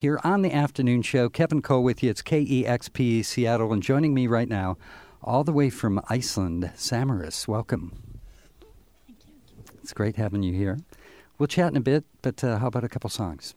Here on the afternoon show, Kevin Cole with you. It's KEXP Seattle, and joining me right now, all the way from Iceland, Samaris. Welcome. Thank you. It's great having you here. We'll chat in a bit, but uh, how about a couple songs?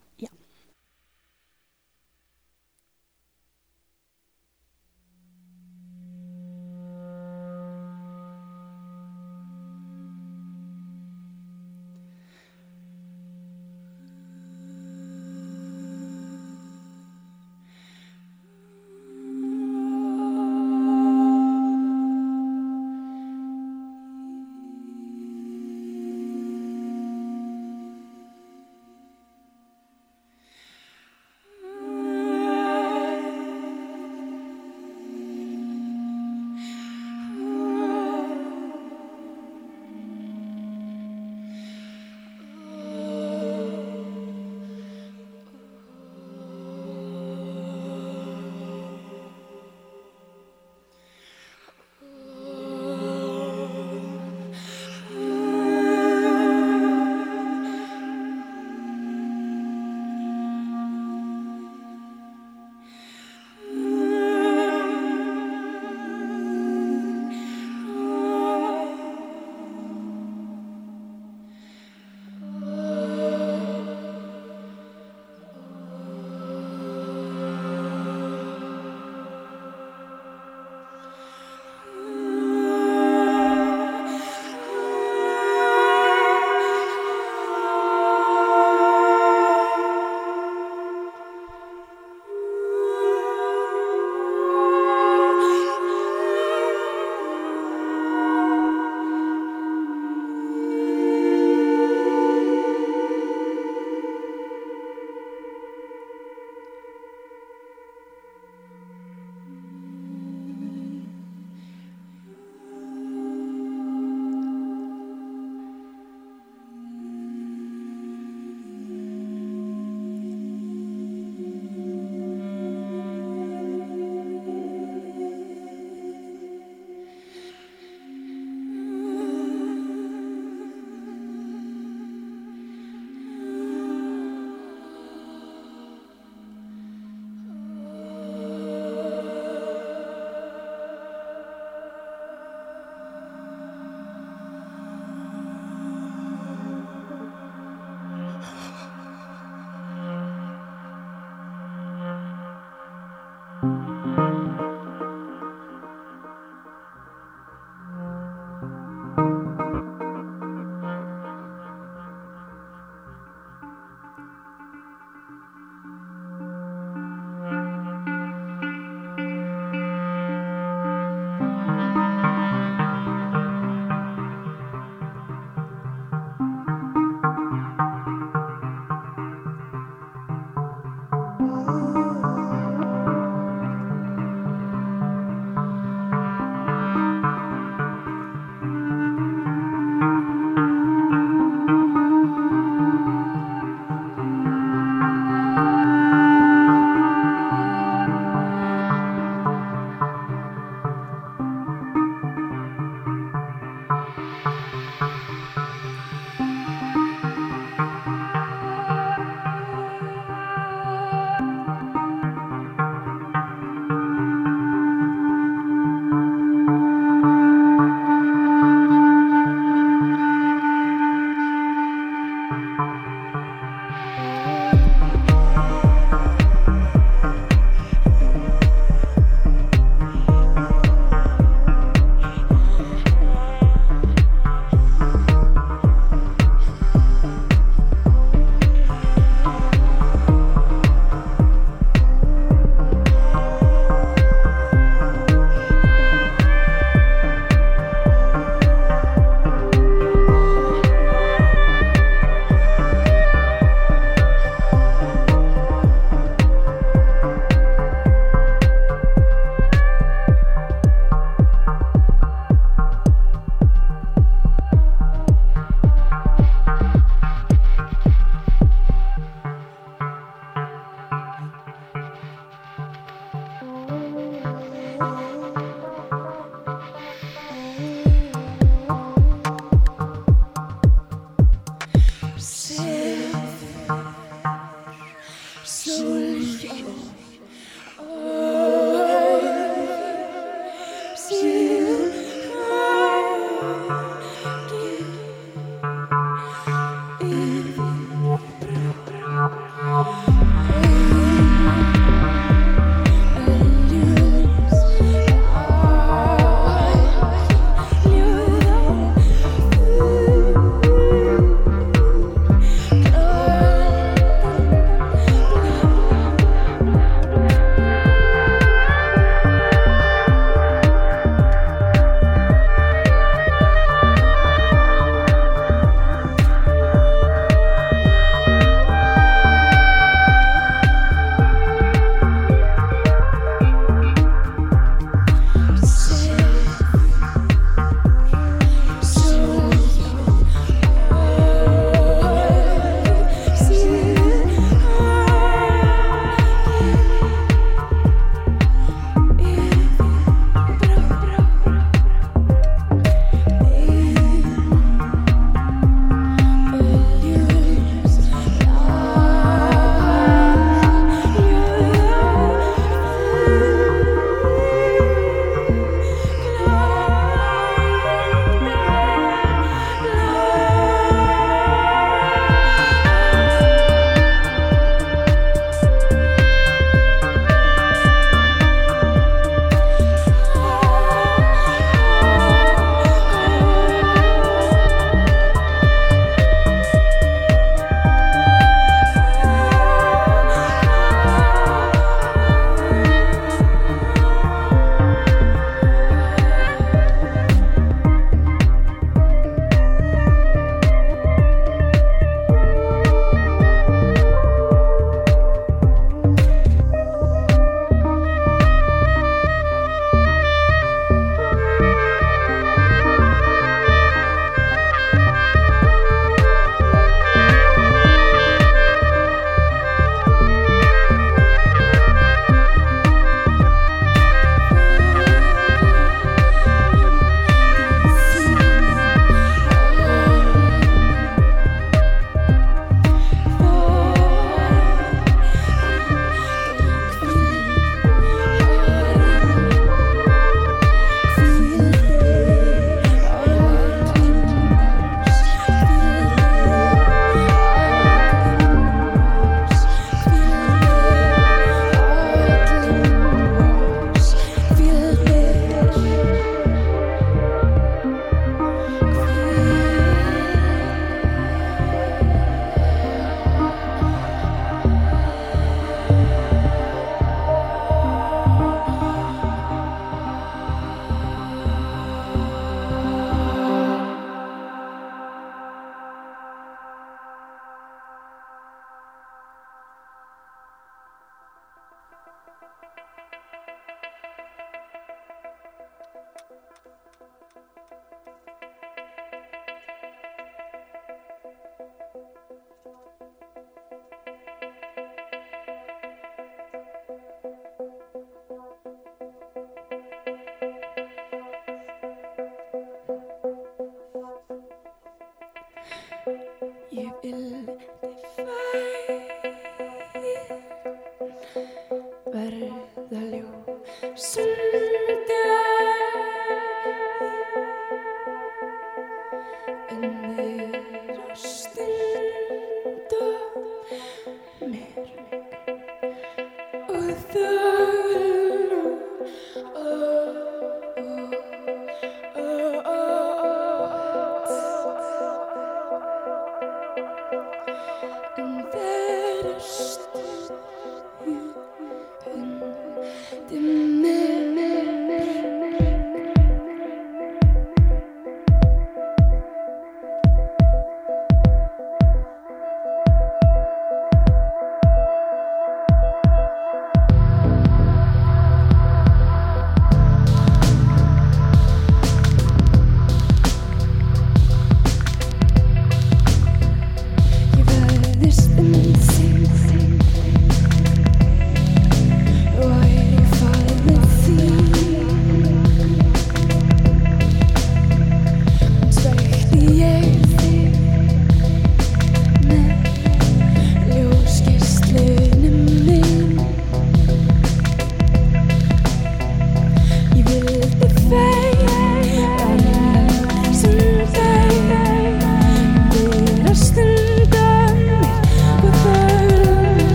you believe.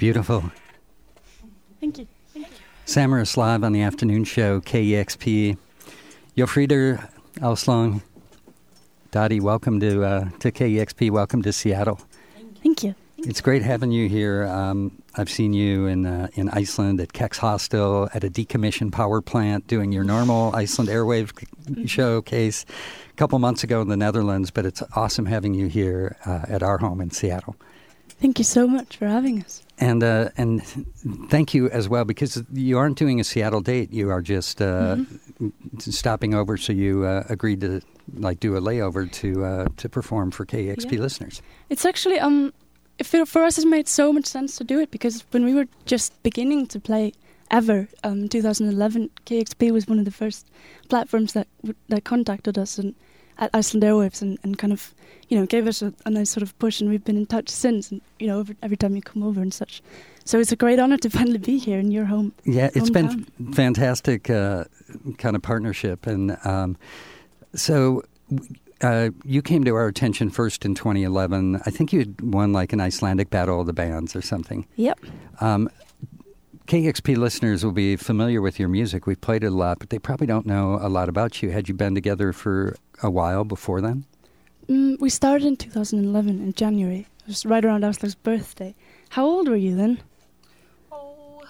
Beautiful. Thank you. Thank you. Samaris live on the afternoon show, KEXP. Jofrider Auslong. Dottie, welcome to uh, to KEXP. Welcome to Seattle. Thank you. It's great having you here. Um, I've seen you in uh, in Iceland at Kexhostel at a decommissioned power plant doing your normal Iceland airwave showcase a couple months ago in the Netherlands. But it's awesome having you here uh, at our home in Seattle. Thank you so much for having us. And uh, and thank you as well because you aren't doing a Seattle date. You are just uh, mm-hmm. stopping over. So you uh, agreed to like do a layover to uh, to perform for KEXP yeah. listeners. It's actually um, it, for us, it made so much sense to do it because when we were just beginning to play ever, um, 2011, KEXP was one of the first platforms that that contacted us and at Iceland Airwaves and, and kind of you know, gave us a, a, nice sort of push, and we've been in touch since. And you know, every, every time you come over and such. So it's a great honor to finally be here in your home. Yeah, it's hometown. been fantastic uh, kind of partnership, and um, so. Uh, you came to our attention first in 2011. I think you had won like an Icelandic Battle of the Bands or something. Yep. Um, KEXP listeners will be familiar with your music. We've played it a lot, but they probably don't know a lot about you. Had you been together for a while before then? Mm, we started in 2011 in January. It was right around Aslak's birthday. How old were you then? Oh,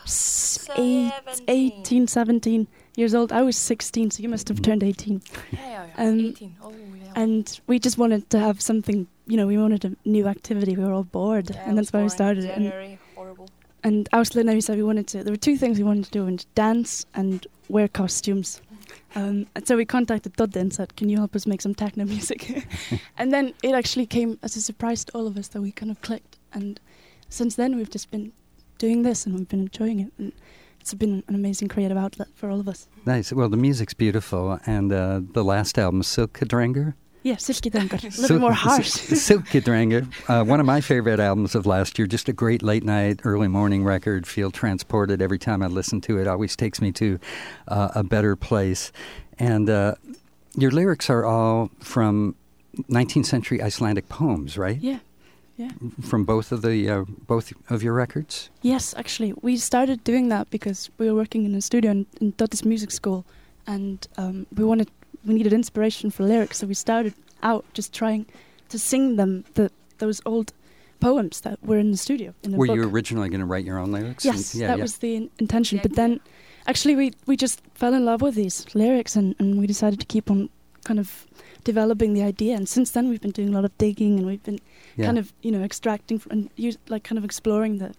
eight, 18, 17 years old. I was 16, so you must have turned 18. Yeah, yeah, yeah. Um, 18. Oh, yeah. And we just wanted to have something, you know, we wanted a new activity. We were all bored, yeah, and that's why we started it. January, horrible. And Austin and I said we wanted to, there were two things we wanted to do, and dance and wear costumes. Um, and so we contacted Dodde and said, "Can you help us make some techno music?" and then it actually came as a surprise to all of us that we kind of clicked. And since then, we've just been doing this, and we've been enjoying it. And it's been an amazing creative outlet for all of us. Nice. Well, the music's beautiful, and uh, the last album, Silkidrangar, yeah, Silkidrangar. A little more harsh. Silkidrangar, uh, one of my favorite albums of last year. Just a great late night, early morning record. Feel transported every time I listen to it. Always takes me to uh, a better place. And uh, your lyrics are all from 19th century Icelandic poems, right? Yeah. Yeah. From both of the uh, both of your records. Yes, actually, we started doing that because we were working in a studio in, in Dodde's music school, and um, we wanted we needed inspiration for lyrics, so we started out just trying to sing them the those old poems that were in the studio. In the were book. you originally going to write your own lyrics? Yes, yeah, that yeah. was the in- intention. but then, actually, we we just fell in love with these lyrics, and, and we decided to keep on kind of developing the idea. And since then, we've been doing a lot of digging, and we've been yeah. kind of you know extracting and use, like kind of exploring the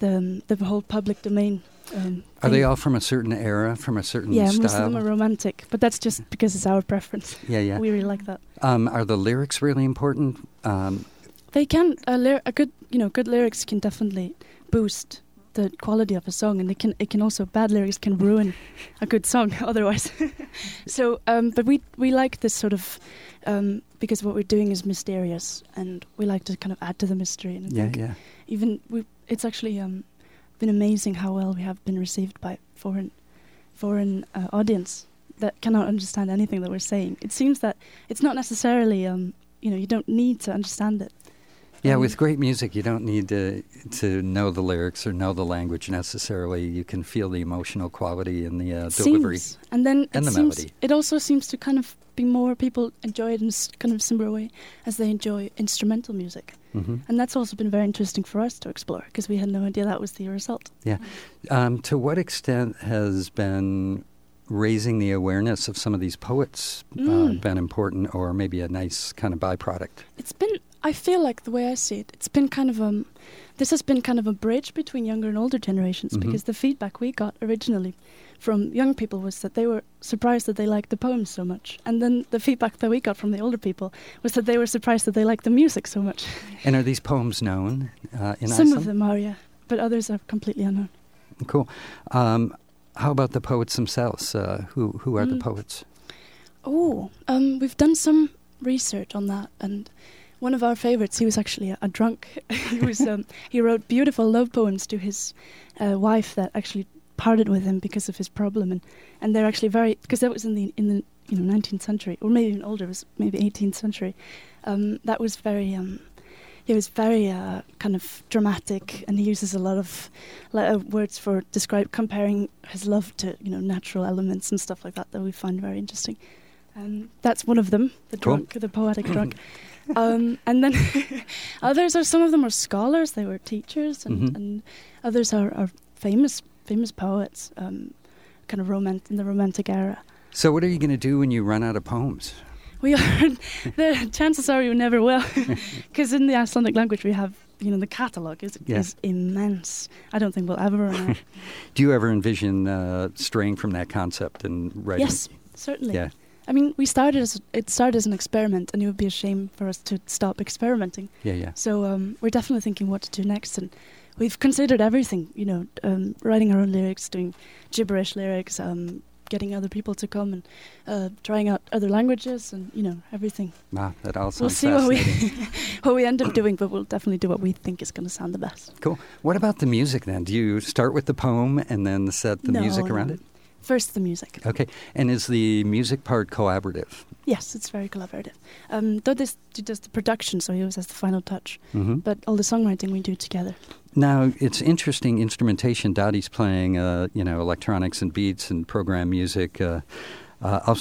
the um, the whole public domain um, are they all from a certain era, from a certain yeah, style? Yeah, most of them are romantic, but that's just because it's our preference. Yeah, yeah. We really like that. Um, are the lyrics really important? Um, they can. A, ly- a good, you know, good lyrics can definitely boost the quality of a song, and it can. It can also bad lyrics can ruin a good song. Otherwise, so. Um, but we we like this sort of um, because what we're doing is mysterious, and we like to kind of add to the mystery. And I yeah, yeah. Even we, it's actually um, been amazing how well we have been received by foreign foreign uh, audience that cannot understand anything that we're saying. It seems that it's not necessarily um, you know you don't need to understand it. Yeah, Um, with great music, you don't need to to know the lyrics or know the language necessarily. You can feel the emotional quality in the uh, delivery. seems, and then and it the seems, melody. It also seems to kind of be more people enjoy it in kind of similar way as they enjoy instrumental music, hmm and that's also been very interesting for us to explore because we had no idea that was the result. Um, to what extent has been raising the awareness of some of these poets uh, Mm. been important, or maybe a nice kind of byproduct? It's been. I feel like the way I see it, it's been kind of um, this has been kind of a bridge between younger and older generations Mhm. because the feedback we got originally from young people was that they were surprised that they liked the poems so much, and then the feedback that we got from the older people was that they were surprised that they liked the music so much. And are these poems known uh, in Some Iceland? of them are, yeah, but others are completely unknown. Cool. Um, how about the poets themselves? Uh, who who are the Mm. poets? Oh, um, we've done some research on that, and one of our favorites. He was actually a, a drunk. he was. Um, he wrote beautiful love poems to his uh, wife that actually parted with him because of his problem, and and they're actually very because that was in the in the you know 19th century or maybe even older. It was maybe 18th century. Um, that was very. Um, he was very uh, kind of dramatic, and he uses a lot of li- uh, words for describe comparing his love to you know natural elements and stuff like that that we find very interesting. Um, that's one of them, the Cool. drunk, the poetic drunk. Um, and then others are some of them are scholars. They were teachers, and, Mhm. and others are, are famous famous poets, um, kind of romant in the Romantic era. So, what are you going to do when you run out of poems? We are the chances are you never will, because in the Icelandic language we have you know the catalogue is Yeah. is immense. I don't think we'll ever run out. Do you ever envision uh, straying from that concept and writing? yes, certainly. Yeah. I mean, we started as it started as an experiment, and it would be a shame for us to stop experimenting. Yeah, yeah. So um, we're definitely thinking what to do next, and we've considered everything. You know, um, writing our own lyrics, doing gibberish lyrics, um, getting other people to come, and uh, trying out other languages, and you know everything. Wow, that all sounds we'll see what we what we end up doing, but we'll definitely do what we think is going to sound the best. cool. What about the music then? Do you start with the poem and then set the No, music around no. it? First, the music. Okay. And is the music part collaborative? Yes, it's very collaborative. Um, though this does the production, so he always has the final touch. hmm But all the songwriting we do together. Now it's interesting instrumentation. Dottie's playing, uh, you know, electronics and beats and program music. Uh, uh,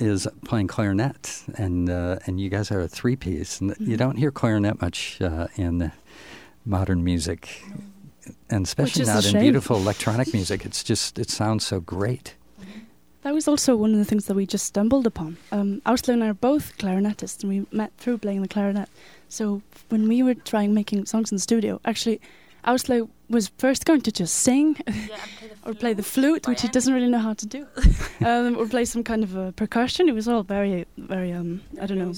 is playing clarinet, and uh, and you guys are a three piece. And you Mhm. don't hear clarinet much uh, in modern music, and especially is not in beautiful electronic music. It's just it sounds so great. That was also one of the things that we just stumbled upon. Um, Ausla and I are both clarinetists, and we met through playing the clarinet. So when we were trying making songs in the studio, actually, Ausla was first going to just sing Yeah, play or play the flute. flute, which he doesn't really know how to do, um, or play some kind of a percussion. It was all very, very, um, I don't know.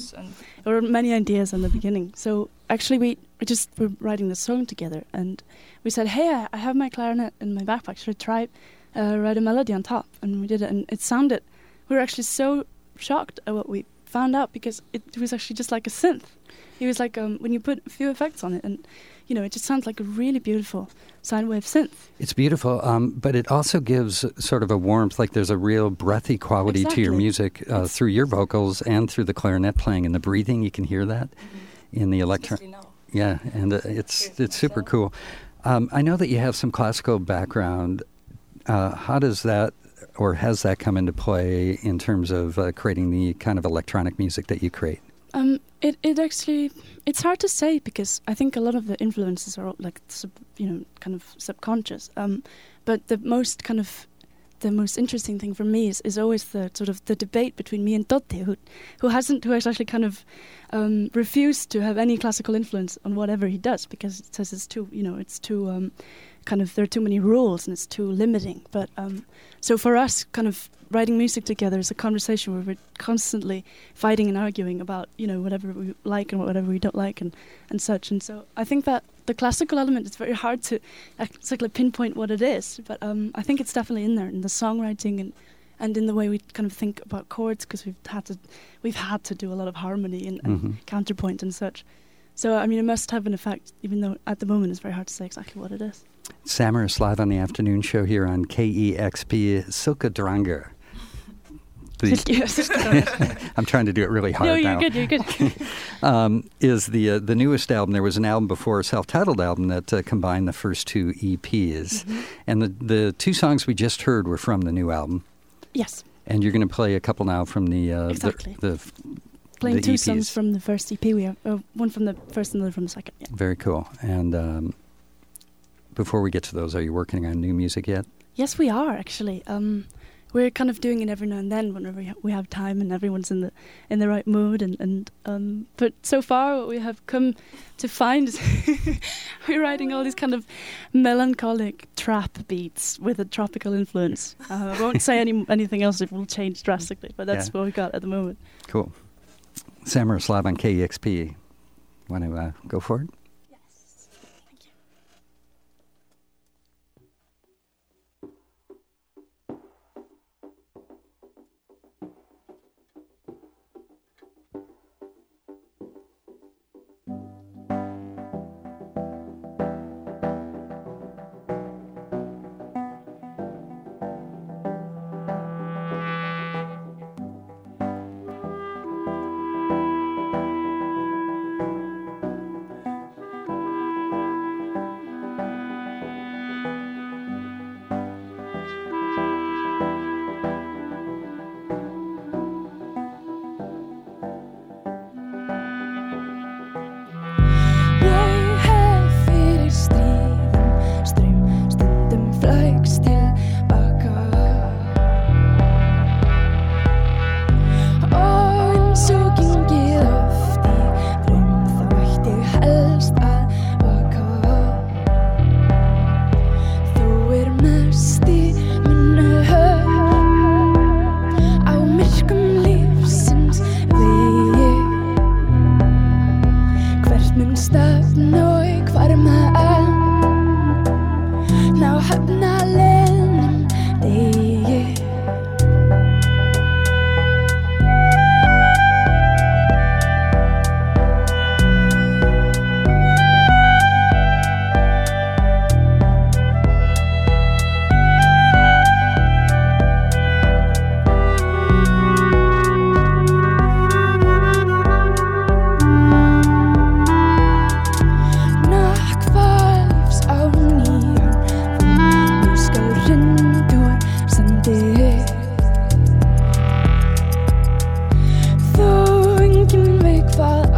There were many ideas in the beginning. So actually, we, we just were writing the song together, and we said, "Hey, I, have my clarinet in my backpack. Should I try uh, write a melody on top?" And we did it, and it sounded. We were actually so shocked at what we found out because it was actually just like a synth. It was like um, when you put a few effects on it, and you know, it just sounds like a really beautiful sine wave synth. It's beautiful, um, but it also gives sort of a warmth, like there's a real breathy quality to your music uh, through your vocals and through the clarinet playing and the breathing. You can hear that in the electron. Yeah, and uh, it's it's super cool. Um, I know that you have some classical background. Uh, how does that, or has that come into play in terms of uh, creating the kind of electronic music that you create? Um, it it actually it's hard to say because I think a lot of the influences are like sub, you know kind of subconscious. Um, but the most kind of the most interesting thing for me is, is always the sort of the debate between me and Dotti, who who hasn't who has actually kind of um, refused to have any classical influence on whatever he does because it says it's too you know it's too um, kind of there are too many rules and it's too limiting. But um, so for us, kind of writing music together is a conversation where we're constantly fighting and arguing about you know whatever we like and whatever we don't like and and such. And so I think that the classical element is very hard to exactly pinpoint what it is, but um, I think it's definitely in there in the songwriting and. And in the way we kind of think about chords, because we've had to, we've had to do a lot of harmony and, and Mhm. counterpoint and such. So I mean, it must have an effect, even though at the moment it's very hard to say exactly what it is. Samaris live on the afternoon show here on KEXP Silkidrangar. I'm trying to do it really hard no, you're now. good. You're good. um, is the uh, the newest album? There was an album before, a self-titled album that uh, combined the first two EPs, Mhm. and the the two songs we just heard were from the new album. Yes, And you're going to play a couple now from the uh, Exactly. the, the playing two EPs. songs from the first EP. We have uh, one from the first and the other from the second. Yeah. Very cool. And um, before we get to those, are you working on new music yet? Yes, we are actually. Um, we're kind of doing it every now and then whenever we, we have time and everyone's in the in the right mood. And and um, but so far, what we have come to find is we're writing all these kind of melancholic trap beats with a tropical influence. Uh, I won't say any anything else; it will change drastically. But that's Yeah. what we got at the moment. Cool. Samaris live on KEXP. Want to uh, go for it? breakfast.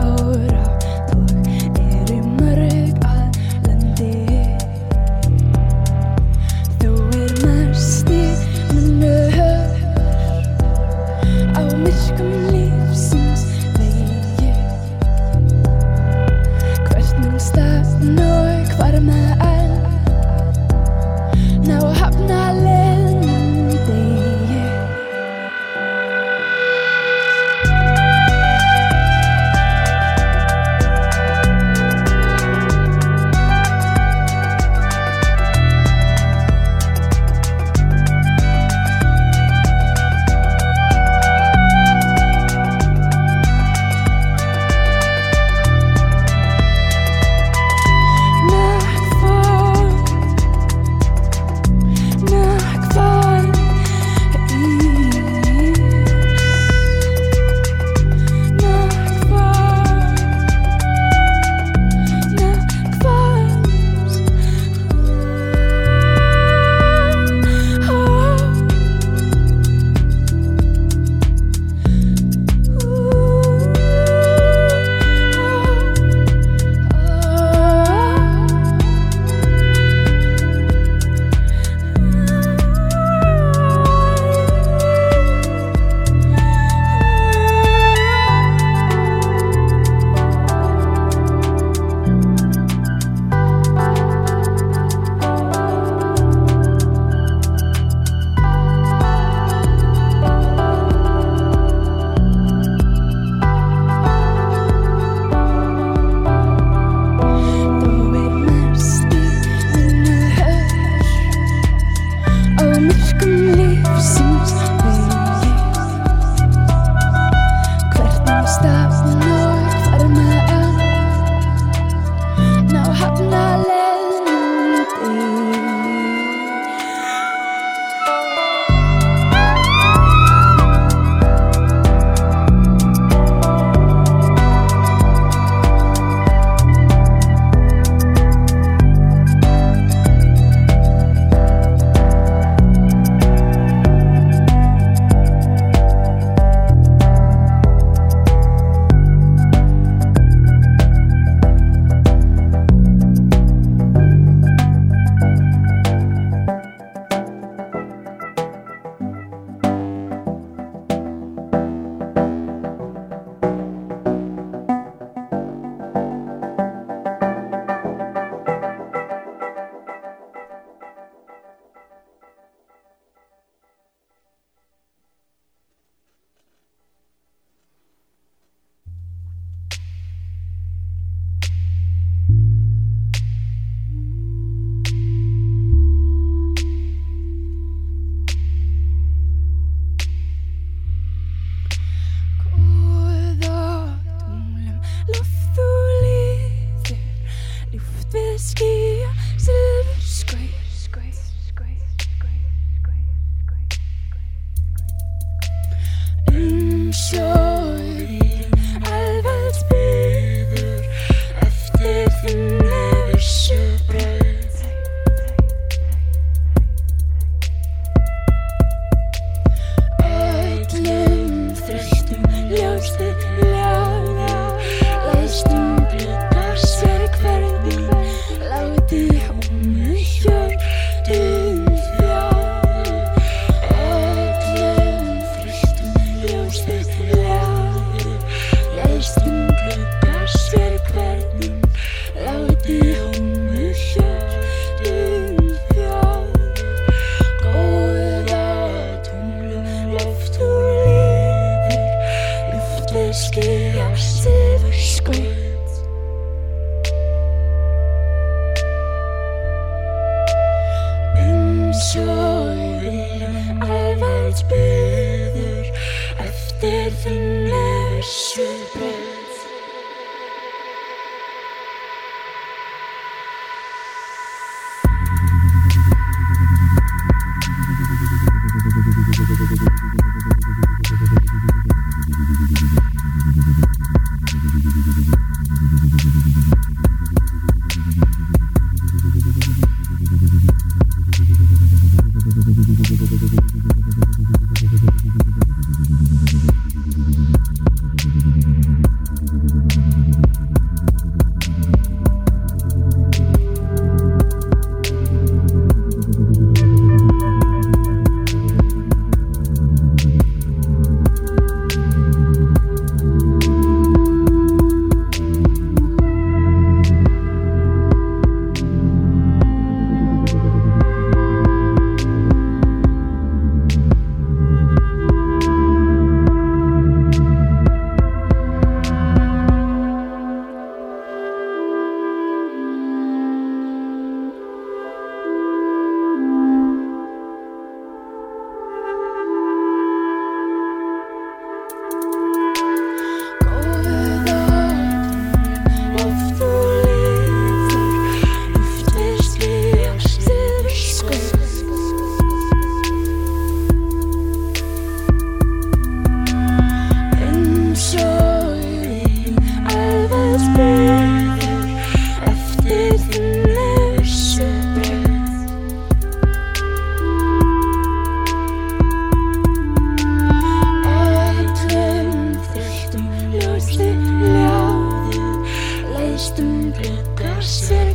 Leistum glukka sér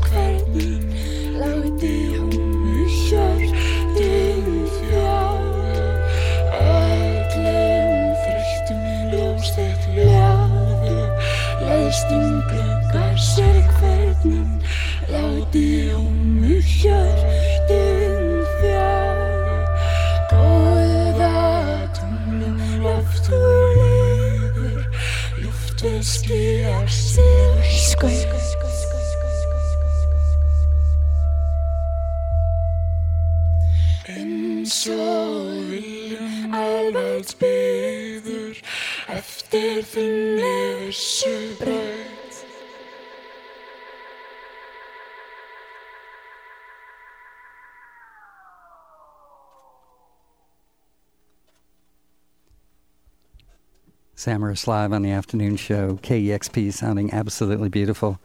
Samaris Live on the afternoon show, KEXP sounding absolutely beautiful.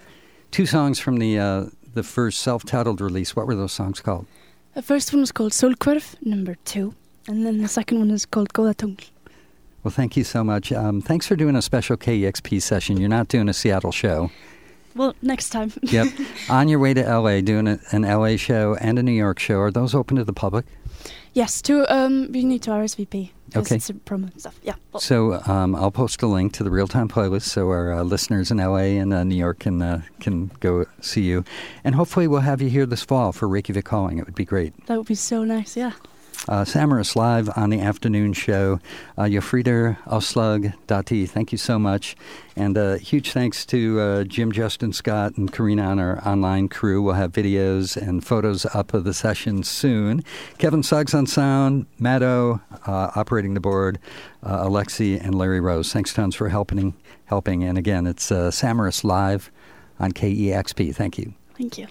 Two songs from the uh, the first self-titled release. What were those songs called? The first one was called Sólhvörf, number two, and then the second one is called Góða tungl. Well, thank you so much. Um, thanks for doing a special KEXP session. You're not doing a Seattle show. Well, next time. yep. On your way to LA, doing a, an LA show and a New York show. Are those open to the public? Yes, to um, you need to RSVP. Okay. Promo stuff. Yeah. So um, I'll post a link to the real time playlist so our uh, listeners in LA and uh, New York can uh, can go see you, and hopefully we'll have you here this fall for Reykjavik Calling. It would be great. That would be so nice. Yeah. Uh, Samaris live on the afternoon show. Uh, Jófríður Áslaug Dati, thank you so much. And uh, huge thanks to uh, Jim, Justin, Scott, and Karina on our online crew. We'll have videos and photos up of the session soon. Kevin Suggs on sound, Maddo uh, operating the board, uh, Alexi, and Larry Rose. Thanks tons for helping. helping. And again, it's uh, Samaris live on KEXP. Thank you. Thank you.